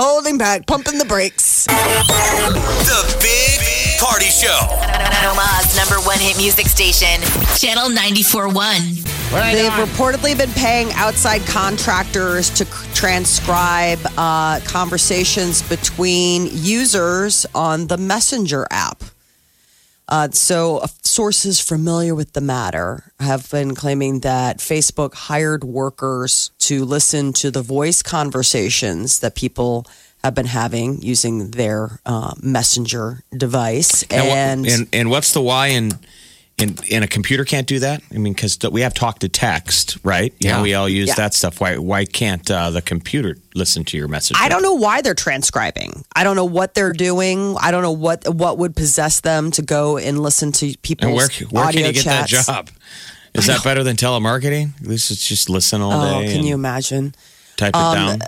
Holding back, pumping the brakes. The Big Party Show. Omaha's number one hit music station, Channel 94.1. They've reportedly been paying outside contractors to transcribe uh, conversations between users on the Messenger app. Uh, so, uh, sources familiar with the matter have been claiming that Facebook hired workers to listen to the voice conversations that people have been having using their uh, Messenger device. Wha- And, and and what's the why in in in a computer can't do that? I mean, because we have talk to text, right? Yeah, we all use Yeah. that stuff. Why why can't uh, the computer listen to your message? I don't know why they're transcribing. I don't know what they're doing. I don't know what what would possess them to go and listen to people's And where where audio can you get chats. that job? Is that better than telemarketing? At least it's just listen all Oh, day. can you imagine? type it down?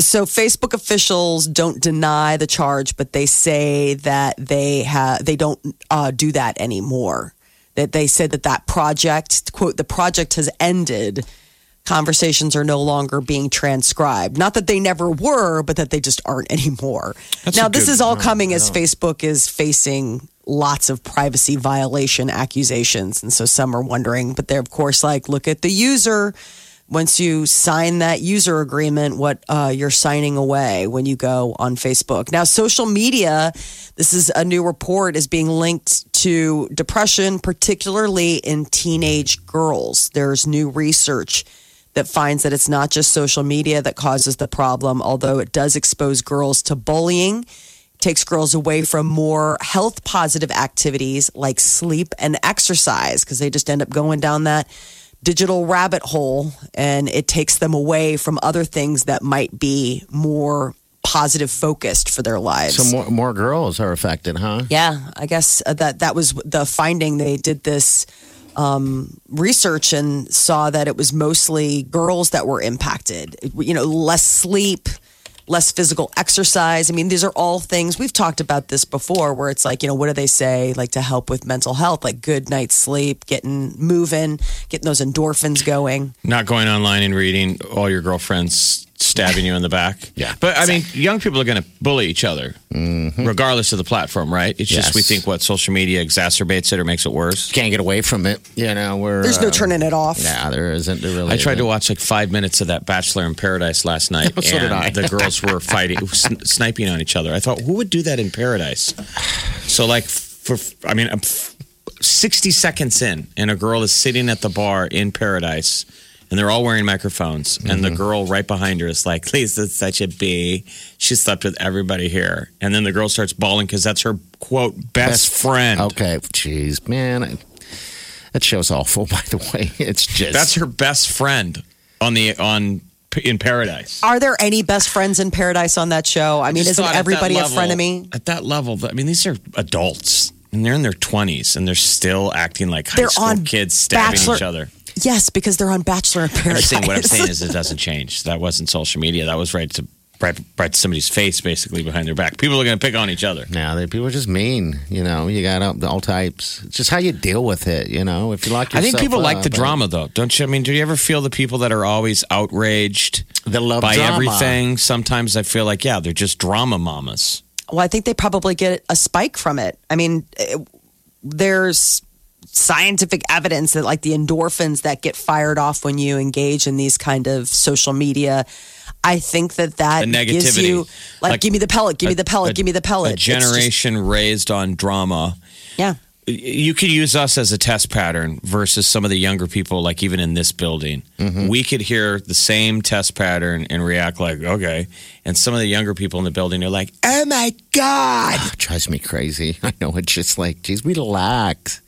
So Facebook officials don't deny the charge, but they say that they have they don't uh, do that anymore. That they said that that project quote the project has ended. Conversations are no longer being transcribed. Not that they never were, but that they just aren't anymore. That's now, this is all coming as Facebook is facing lots of privacy violation accusations. And so some are wondering, but they're, of course, like, look at the user. Once you sign that user agreement, what uh, you're signing away when you go on Facebook. Now, social media, this is a new report, is being linked to depression, particularly in teenage girls. There's new research that finds that it's not just social media that causes the problem, although it does expose girls to bullying, takes girls away from more health positive activities like sleep and exercise because they just end up going down that digital rabbit hole and it takes them away from other things that might be more positive focused for their lives. So more more girls are affected, huh? Yeah, I guess uh, that that was the finding. They did this um, research and saw that it was mostly girls that were impacted. You know, less sleep, less physical exercise. I mean, these are all things we've talked about this before. Where it's like, you know, what do they say? Like to help with mental health, like good night's sleep, getting moving, getting those endorphins going. Not going online and reading all your girlfriends stabbing you in the back. Yeah. But I mean, young people are going to bully each other, regardless of the platform, right? It's just we think what social media exacerbates it or makes it worse. Can't get away from it. You know, we're There's no uh, turning it off. Yeah, there isn't. There really I tried to isn't. watch like five minutes of that Bachelor in Paradise last night, So and did I. the girls were fighting, sn- sniping on each other. I thought, who would do that in Paradise? So, like, for I mean, I'm f- sixty seconds in, and a girl is sitting at the bar in Paradise, and they're all wearing microphones, and the Mm-hmm. girl right behind her is like, "Lisa's such a b. She slept with everybody here," and then the girl starts bawling because that's her quote best, friend. Okay, jeez, man, I, that show's awful. By the way, it's just That's her best friend on the on in Paradise. Are there any best friends in paradise on that show? I mean, isn't thought at that everybody a level- frenemy? At that level, I mean, these are adults and they're in their 20s and they're still acting like high They're school on kids stabbing Bachelor- each other. Yes, because they're on Bachelor in I'm saying, what I'm saying is it doesn't change. That wasn't social media. That was right to right, right to somebody's face, basically behind their back. People are going to pick on each other. Now people are just mean. You know, you got all, all types. It's just how you deal with it. You know, if you lock I think people like the and- drama, though, don't you? I mean, do you ever feel the people that are always outraged They love by drama. everything? Sometimes I feel like, yeah, they're just drama mamas. Well, I think they probably get a spike from it. I mean, eh, there's scientific evidence that like the endorphins that get fired off when you engage in these kind of social media. I think that that The gives you like, Like, give me the pellet, give me the pellet, A- give me the pellet. A It's just- generation raised on drama. yeah. you could use us as a test pattern versus some of the younger people, like even in this building. Mm-hmm. We could hear the same test pattern and react like, okay. And some of the younger people in the building are like, oh my God. It drives me crazy. I know. It's just like, geez, relax.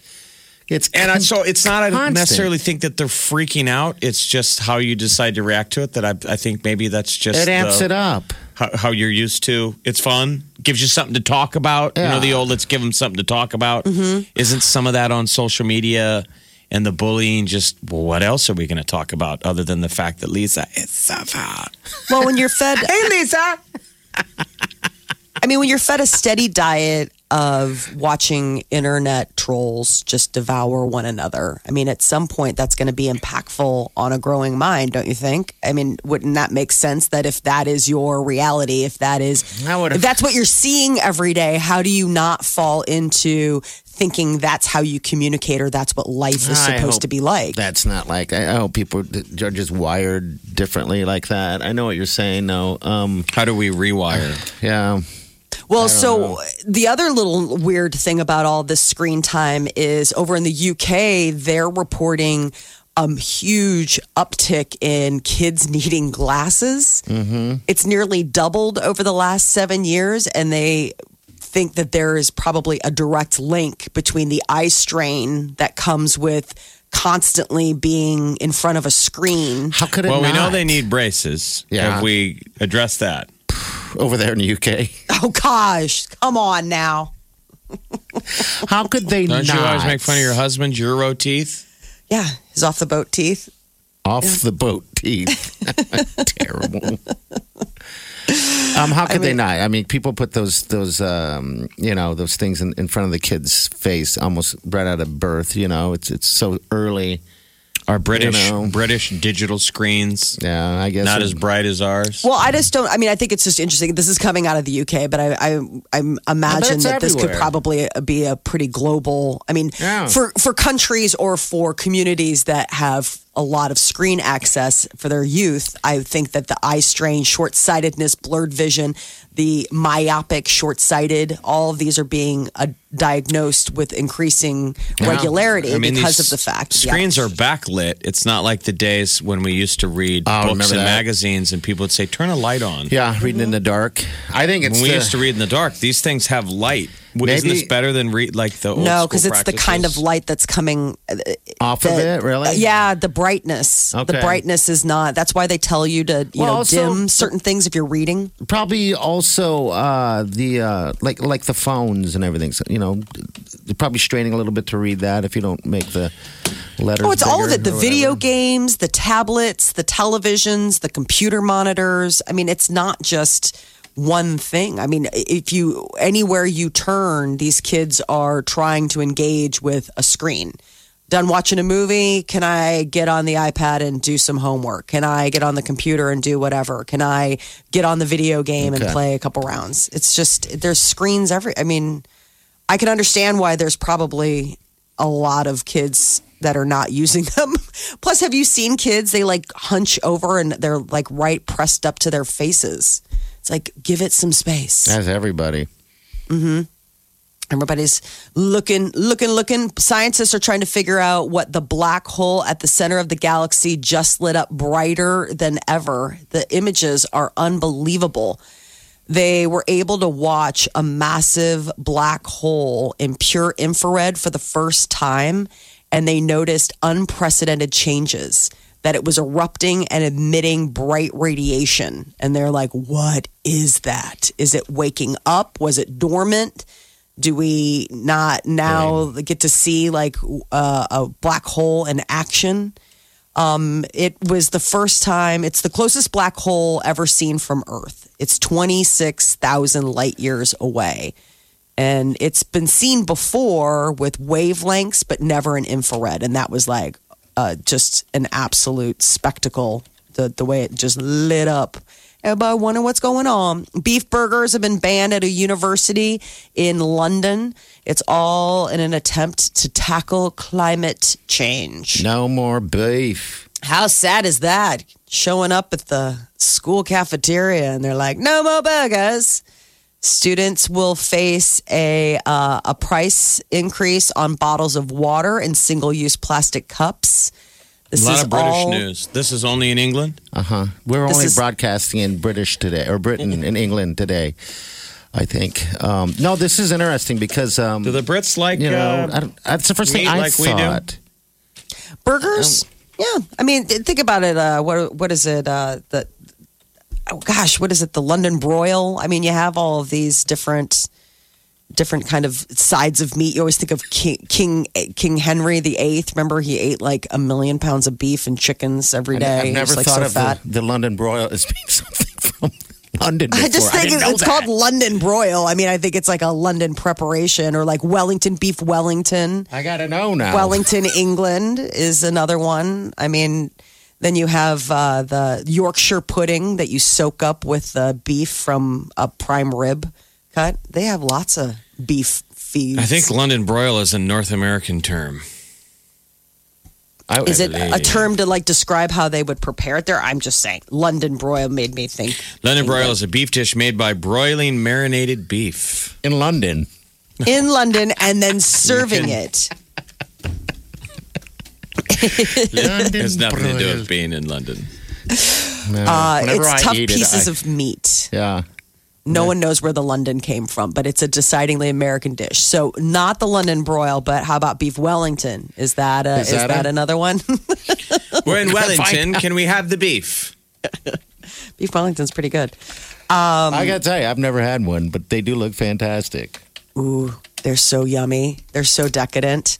It's And I, so it's not, I don't necessarily think that they're freaking out. It's just how you decide to react to it that I, I think maybe that's just it amps the, it up. how, how you're used to. It's fun. Gives you something to talk about. You know the old let's give them something to talk about. Mm-hmm. Isn't some of that on social media and the bullying just well, what else are we going to talk about other than the fact that Lisa is so fat? Well, when you're fed, hey Lisa. I mean, when you're fed a steady diet of watching internet trolls just devour one another, I mean, at some point that's going to be impactful on a growing mind, don't you think? I mean, wouldn't that make sense that if that is your reality, if that is, I if that's what you're seeing every day, how do you not fall into thinking that's how you communicate or that's what life is supposed to be like? That's not like I, I hope people that are just wired differently like that. I know what you're saying. No, um, How do we rewire? yeah, Well, so the other little weird thing about all this screen time is over in the UK, they're reporting a huge uptick in kids needing glasses. Mm-hmm. It's nearly doubled over the last seven years, and they think that there is probably a direct link between the eye strain that comes with constantly being in front of a screen. how could it? Well, we know they need braces. Yeah. Have we addressed that? Over there in the UK. Oh gosh, come on now. How could they Don't not? you always make fun of your husband's Euro teeth? Yeah, his off the boat teeth. off the boat teeth. Terrible. Um, how could they not? I mean, people put those those um, you know those things in, in front of the kid's face almost right out of birth. You know, it's it's so early. Our British know. British digital screens Yeah, I guess not it- as bright as ours. Well, I just don't. I mean, I think it's just interesting. This is coming out of the UK, but I, I, I imagine it's that this could probably be a pretty global. I mean, Yeah. for for countries or for communities that have a lot of screen access for their youth, I think that the eye strain, short sightedness, blurred vision, the myopic, short sighted, all of these are being uh, diagnosed with increasing regularity because of the fact yeah. screens are backlit. It's not like the days when we used to read Oh, books and that? magazines and people would say, "Turn a light on." Yeah, reading in the dark. I think it's When we the- used to read in the dark, these things have light. What, Isn't Maybe- this better than read like the old No, because it's the kind of light that's coming uh, off of it. Really? Yeah, the brightness. The brightness is not. That's why they tell you to, you Well, know, also- dim certain things if you're reading. Probably also uh, the uh, like like the phones and everything. So, you know, they're probably straining a little bit to read that if you don't make the letters. Oh, it's all of it. The or video games, the tablets, the televisions, the computer monitors. I mean, it's not just one thing. I mean, if you anywhere you turn, these kids are trying to engage with a screen. Done watching a movie? Can I get on the iPad and do some homework? Can I get on the computer and do whatever? Can I get on the video game and Okay. play a couple rounds? It's just there's screens every. I mean, I can understand why there's probably a lot of kids that are not using them. Plus, have you seen kids? They like hunch over and they're like right pressed up to their faces. It's like, give it some space. As everybody. Mm-hmm. Everybody's looking, looking, looking. Scientists are trying to figure out what the black hole at the center of the galaxy just lit up brighter than ever. The images are unbelievable. They were able to watch a massive black hole in pure infrared for the first time, and they noticed unprecedented changes that it was erupting and emitting bright radiation. And they're like, what is that? Is it waking up? Was it dormant? Do we not now get to see like uh, a black hole in action? Um, it was the first time, it's the closest black hole ever seen from Earth. It's 26,000 light years away. And it's been seen before with wavelengths, but never in infrared. And that was like uh, just an absolute spectacle, the, the way it just lit up. Everybody wonder what's going on. Beef burgers have been banned at a university in London. It's all in an attempt to tackle climate change. No more beef. How sad is that? Showing up at the school cafeteria and they're like, no more burgers. Students will face a uh, a price increase on bottles of water and single use plastic cups. This a lot is of British all, news. This is only in England. Uh huh. We're This only is- broadcasting in British today, or Britain in England today. I think. Um, no, this is interesting because um, Do the Brits like? you know uh, I don't, that's the first thing I like we do? thought. burgers. yeah, I mean, think about it. Uh, what what is it? Uh, the Oh, gosh, what is it? The London broil. I mean, you have all of these different different kind of sides of meat. You always think of King King, King Henry the Eighth. Remember, he ate like a million pounds of beef and chickens every day. I've never like, thought so of fat. the, the London broil as being something from London. Before. I just think didn't it's, it's that. called London broil. I mean, I think it's like a London preparation or like Wellington beef Wellington. I gotta know now. Wellington, England is another one. I mean, then you have uh, the Yorkshire pudding that you soak up with the beef from a prime rib cut. They have lots of beef feeds. I think London broil is a North American term. I, Is it a term to like describe how they would prepare it there? I'm just saying. London broil made me think. London broil is a beef dish made by broiling marinated beef. in London? in London and then serving it. London It has nothing to do with being in London. No. Uh, Whenever I it's tough eat it, pieces I- of meat. Yeah. No one knows where the London came from, but it's a decidedly American dish. So not the London broil, but how about beef Wellington? Is that a, Is is that that, a- another one? We're in Wellington. Can we have the beef? beef Wellington's pretty good. I gotta tell you, I've never had one, but they do look fantastic. Ooh, they're so yummy. They're so decadent.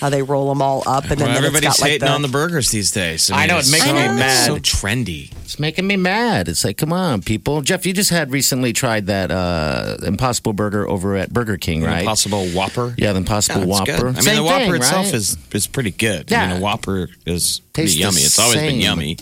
How they roll them all up, and then, Well, then it's everybody's got like hating the, on the burgers these days. I know, it it's makes so, me mad. So trendy. It's making me mad. It's like, come on, people. Jeff, you just had recently tried that uh, Impossible Burger over at Burger King, right? Impossible Whopper. Yeah, the Impossible Yeah, Whopper. good. I mean, Same the Whopper thing, itself right? is is pretty good. I Yeah. mean, the Whopper is Tastes pretty yummy. It's always been yummy.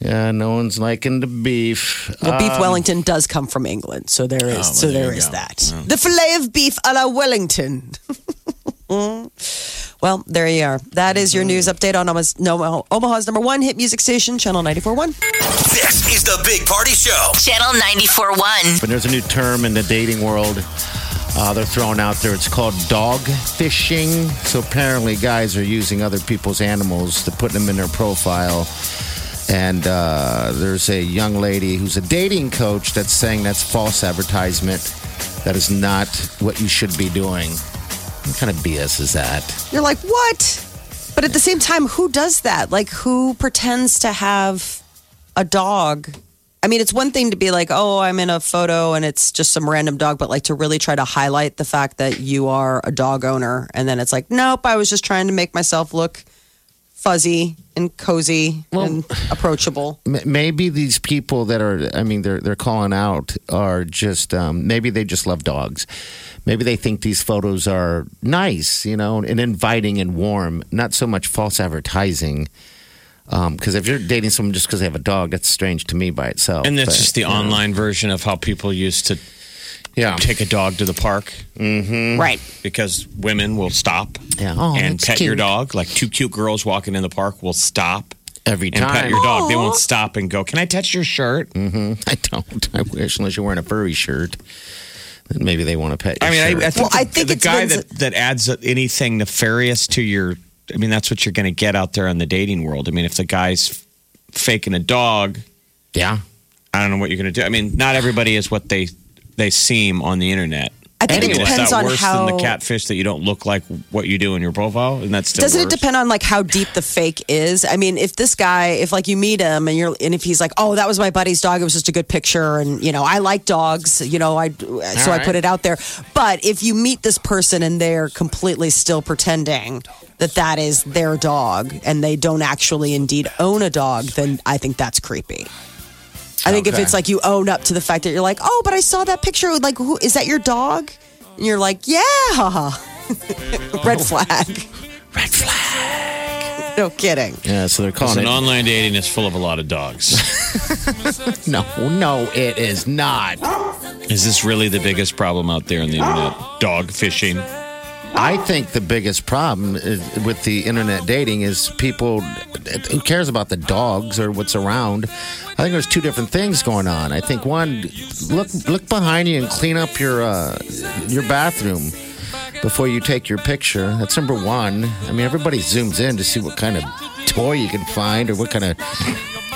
Yeah, no one's liking the beef. Well, beef Um, Wellington does come from England, so there is well, so there there you is go. that. The fillet of beef a la Wellington. well, there you are. That is your news update on Omaha's, no, Omaha's number one hit music station, Channel 94.1. This is the Big Party Show. Channel 94.1. But there's a new term in the dating world uh, they're throwing out there. It's called dog fishing. So apparently, guys are using other people's animals to put them in their profile. And uh, there's a young lady who's a dating coach that's saying that's false advertisement. That is not what you should be doing. What kind of BS is that? You're like, what? But at the same time, who does that? Like, who pretends to have a dog? I mean, it's one thing to be like, oh, I'm in a photo and it's just some random dog, but like to really try to highlight the fact that you are a dog owner. And then it's like, nope, I was just trying to make myself look fuzzy and cozy and approachable. Maybe these people that are i mean they're they're calling out are just um, maybe they just love dogs. Maybe they think these photos are nice you know and inviting and warm not so much false advertising. Because if you're dating someone just because they have a dog that's strange to me by itself And that's But, just the you know, online version of how people used to yeah take a dog to the park mm-hmm. Right. because women will stop yeah oh, and that's pet your dog. Like two cute girls walking in the park will stop every time. and pet your dog. They won't stop and go, "Can I touch your shirt?" Mm-hmm. i don't i wish unless you're wearing a furry shirt then maybe they want to pet your I mean, shirt. I, I think, Well, the, I think the it's guy when- that, that adds anything nefarious to your, I mean, that's what you're going to get out there in the dating world. I mean, if the guy's faking a dog, yeah I don't know what you're going to do. I mean, not everybody is what they they seem on the internet. I think I mean, it is depends that on worse how. than the catfish that you don't look like what you do in your profile? And that's Doesn't it depend on like how deep the fake is? I mean, if this guy, if like you meet him and you're, and if he's like, oh, that was my buddy's dog, it was just a good picture, and you know, I like dogs, you know, I so I put it out there. But if you meet this person and they're completely still pretending that that is their dog and they don't actually indeed own a dog, then I think that's creepy. I think if Okay. it's like you own up to the fact that you're like, oh, but I saw that picture, like, who is that your dog? And you're like, yeah, red flag. red flag No kidding. yeah so they're calling Listen, it online dating is full of a lot of dogs. No, no, it is not. is this really the biggest problem out there on the internet? Dog fishing. I think the biggest problem is, with the internet dating is people who cares about the dogs or what's around. I think there's two different things going on. I think one, look look behind you and clean up your uh, your bathroom before you take your picture. That's number one. I mean, everybody zooms in to see what kind of toy you can find or what kind of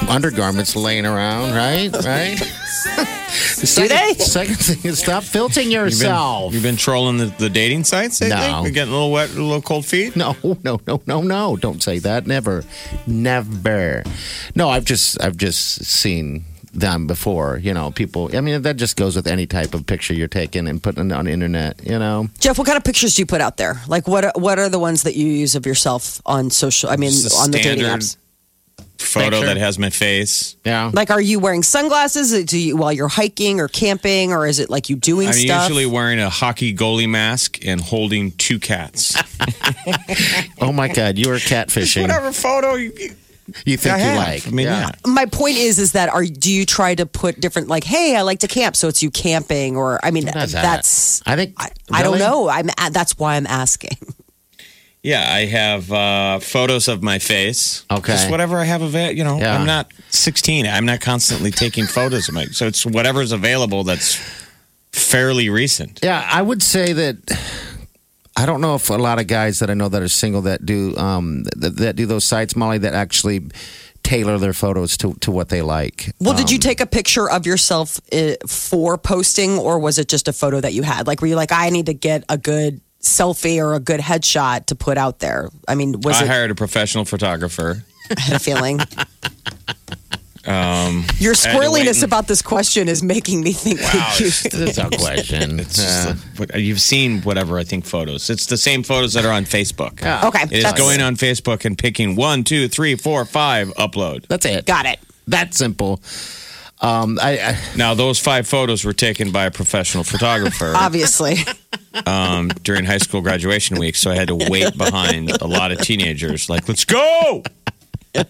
undergarments laying around, right? Right? The second, they? Second thing is stop filtering You've been, yourself. you've been trolling the, the dating sites lately? No. You're getting a little wet, a little cold feet? No, no, no, no, no. Don't say that. Never. Never. No, I've just I've just seen them before. You know, people. I mean, that just goes with any type of picture you're taking and putting on the internet. You know, Jeff, what kind of pictures do you put out there? Like, what are, what are the ones that you use of yourself on social? I mean, Just on the dating apps. Photo Picture. that has my face. yeah. Like, are you wearing sunglasses do you, while you're hiking or camping, or is it like you doing stuff? I'm stuff? usually wearing a hockey goalie mask and holding two cats. oh my God, you are catfishing. Whatever photo you, You think I you have. like? I mean, yeah. My point is, is that are do you try to put different like, hey, I like to camp, so it's you camping, or I mean, does that? that's I think. I, I don't really? know. I'm that's why I'm asking. Yeah, I have uh, photos of my face. Okay. Just whatever I have available. You know, Yeah. I'm not 16. I'm not constantly taking photos of my. So it's whatever's available that's fairly recent. Yeah, I would say that. I don't know if a lot of guys that I know that are single that do um, that, that do those sites, Molly, that actually tailor their photos to, to what they like. Well, did you Um, take a picture of yourself uh, for posting, or was it just a photo that you had? Like, were you like, I need to get a good selfie or a good headshot to put out there? I mean, was I it hired a professional photographer. I had a feeling? Um, Your I had to wait squirreliness about this question is making me think that you. That's a question. It's just like- you've seen whatever I think photos. It's the same photos that are on Facebook. Okay, It is going on Facebook and picking one, two, three, four, five, upload. That's it. Got it. That simple. Um, I, I Now those five photos were taken by a professional photographer Obviously, um, during high school graduation week, so I had to wait behind a lot of teenagers. Like, let's go! and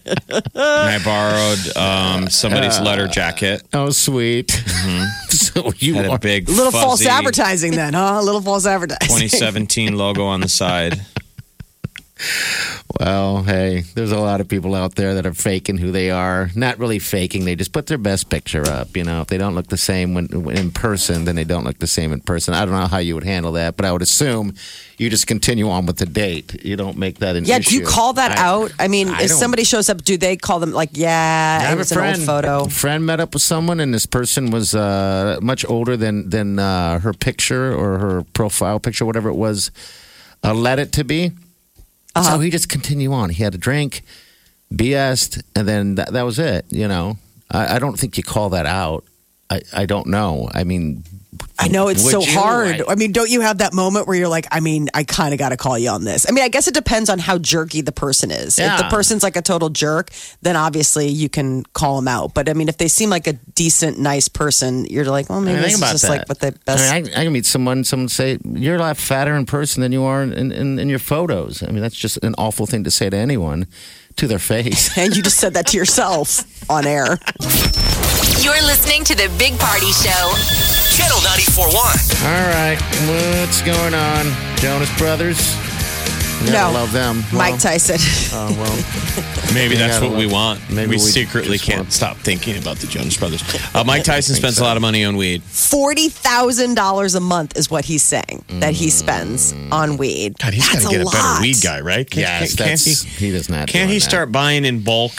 I borrowed um, somebody's letter jacket. oh sweet. so you Had are, a big a little false advertising then, huh? A little false advertising. 2017 logo on the side. Well, hey, there's a lot of people out there that are faking who they are. Not really faking; they just put their best picture up. You know, if they don't look the same when, in person, then they don't look the same in person. I don't know how you would handle that, but I would assume you just continue on with the date. You don't make that an Yeah, issue. do you call that I- out? I mean, I if somebody shows up, do they call them like, yeah, I it was a an old friend. photo? A friend met up with someone, and this person was uh, much older than than uh, her picture or her profile picture, whatever it was, uh, led it to be. Uh-huh. So he just continued on. He had a drink, BS'd, and then that, that was it. You know, I, I don't think you call that out. I, I don't know. I mean, I know it's so you? hard. I- I mean, don't you have that moment where you're like, I mean, I kind of got to call you on this? I mean, I guess it depends on how jerky the person is. If the person's like a total jerk, then obviously you can call them out. But I mean, if they seem like a decent, nice person, you're like, well, maybe I mean, this just that. like what the best. I, mean, I, I can meet someone. Someone say you're a lot fatter in person than you are in, in, in your photos. I mean, that's just an awful thing to say to anyone, to their face. and you just said that to yourself on air. You're listening to the Big Party Show. Channel 94.1. All right, what's going on, Jonas Brothers? You No. love them. Mike Tyson. Oh well, Maybe that's that's what we want. maybe we, we secretly can't want- stop thinking about the Jonas Brothers. Uh, Mike Tyson spends a lot of money on weed. Forty thousand dollars a month is what he's saying that he spends on weed. God, he's got to get a, lot. better weed guy, right? Can't, yes, can't, can't that's, he? he, does not. Can't doing he that. start buying in bulk?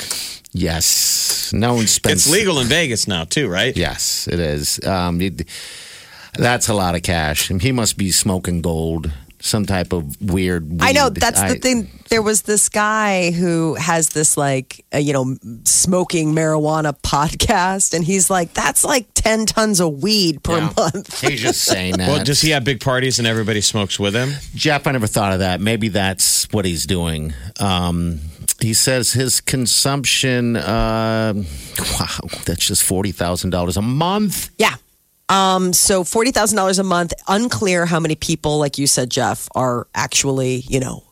Yes, no one spends. It's legal in Vegas now, too, right? Yes, it is. Um, it- that's a lot of cash. He must be smoking gold, some type of weird. Weed. I know that's I- the thing. There was this guy who has this like uh, you know smoking marijuana podcast, and he's like, "That's like ten tons of weed per Yeah. month." He's just saying that. Well, does he have big parties and everybody smokes with him? Jeff, I never thought of that. Maybe that's what he's doing. Um, he says his consumption, uh, wow, that's just $40,000 a month. Yeah. Um, so forty thousand dollars a month. Unclear how many people, like you said, Jeff, are actually you know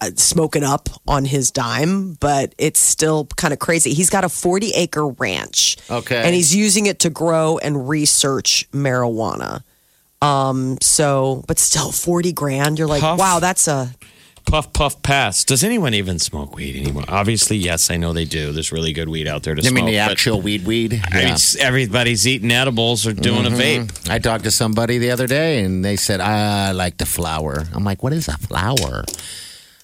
uh, smoking up on his dime, but it's still kind of crazy. He's got a forty acre ranch, Okay. and he's using it to grow and research marijuana. Um, so, but still, forty grand. You're like, Puff. wow, that's a Puff, puff, pass. Does anyone even smoke weed anymore? Obviously, yes, I know they do. There's really good weed out there to I smoke. mean, the but- actual weed weed. I mean, everybody's eating edibles or doing a vape. I talked to somebody the other day and they said, I like the flower. I'm like, what is a flower?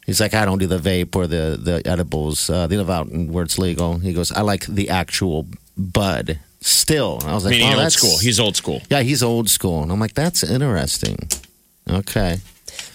He's like, I don't do the vape or the, the edibles. Uh, they live out in where it's legal. He goes, I like the actual bud still. And I was like, Meaning oh, old that's school. He's old school. Yeah, he's old school. And I'm like, that's interesting. Okay.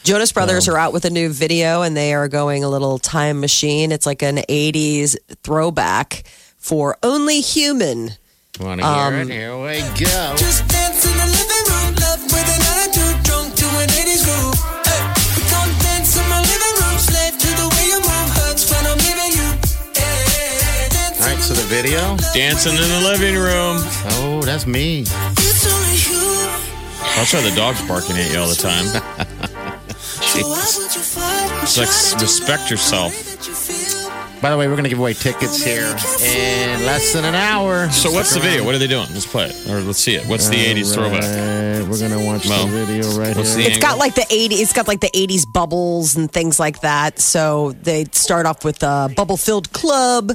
Jonas Brothers are out with a new video and they are going a little time machine. It's like an 80s throwback for Only Human. Want to hear Um, it? Here we go. Just dance in the living room, love with an attitude, drunk to an 80s groove. Hey, come dance in my living room, slave to the way you move, hurts when I'm leaving you. Hey, All right, so the video. Dancing in the living room. Oh, that's me. It's only you. That's why the dog's barking at you all the time. So why would you fight? It's like, respect yourself. That you feel. By the way, we're going to give away tickets here in less than an hour. So what's the video? What are they doing? Let's play it. Or let's see it. What's the 80s throwback? We're going to watch Mo, the video right what's here. the- It's got like the 80s, it's got like the 80s bubbles and things like that. So they start off with a bubble filled club.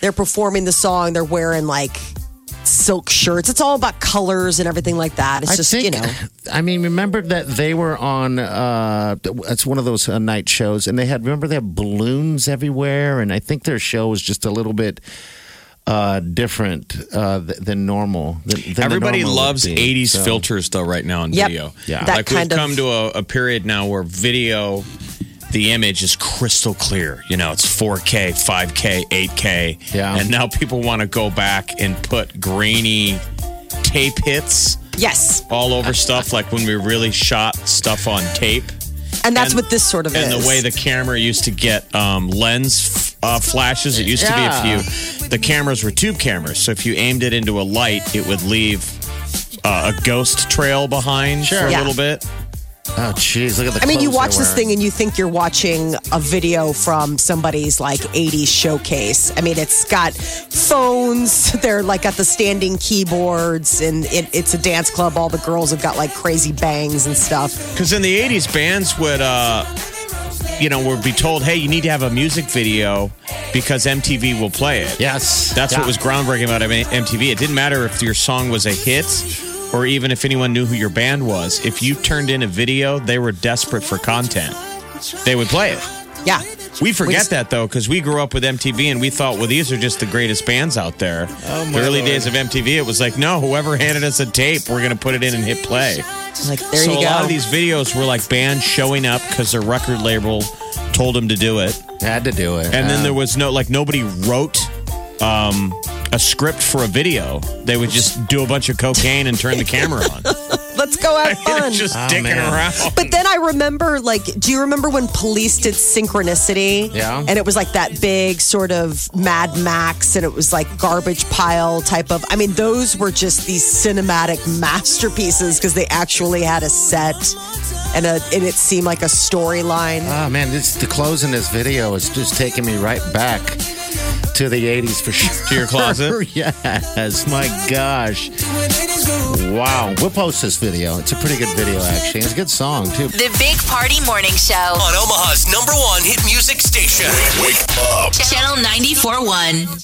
They're performing the song. They're wearing like silk shirts. It's all about colors and everything like that. It's I just, think, you know. I mean, remember that they were on. Uh, it's one of those uh, night shows, and they had. Remember they had balloons everywhere, and I think their show was just a little bit uh, different uh, th- than normal. Than, than Everybody normal loves be. 80s So- filters, though, right now in Yep. video. Yeah. That like kind we've of- come to a, a period now where video, the image is crystal clear. You know, it's 4K, 5K, 8K. Yeah. And now people want to go back and put grainy tape hits Yes. all over stuff, like when we really shot stuff on tape. And that's And- what this sort of And is. the way the camera used to get um, lens uh, flashes, it used to be Yeah. if you, the cameras were tube cameras. So if you aimed it into a light, it would leave uh, a ghost trail behind for a Yeah. little bit. Oh, jeez! Look at the. I mean, you watch this thing and you think you're watching a video from somebody's like 80s showcase. I mean, it's got phones, they're like got the standing keyboards, and it, it's a dance club. All the girls have got like crazy bangs and stuff. Because in the 80s, bands would, uh, you know, would be told, hey, you need to have a music video because MTV will play it. Yes, That's Yeah. what was groundbreaking about MTV. It didn't matter if your song was a hit or even if anyone knew who your band was. If you turned in a video, they were desperate for content. They would play it. Yeah. We forget just- that though, because we grew up with MTV and we thought, well, these are just the greatest bands out there. the early days of MTV, it was like, no, whoever handed us a tape, we're going to put it in and hit play. Like, there so you a lot of these videos were like bands showing up because their record label told them to do it, had to do it. and then Uh, there was no like nobody wrote um, a script for a video. They would just do a bunch of cocaine and turn the camera on. Let's go have fun. just Oh, dicking man. around. But then I remember, like, do you remember when police did synchronicity? Yeah. And it was like that big sort of Mad Max, and it was like garbage pile type of. I mean, those were just these cinematic masterpieces because they actually had a set and a, and it seemed like a storyline. Oh man, this the clothes in this video is just taking me right back to the '80s for sure. To your closet? yes, my gosh. Wow, we'll post this video. It's a pretty good video, actually. It's a good song too. The Big Party Morning Show. On Omaha's number one hit music station. Wake up. Channel 94.1.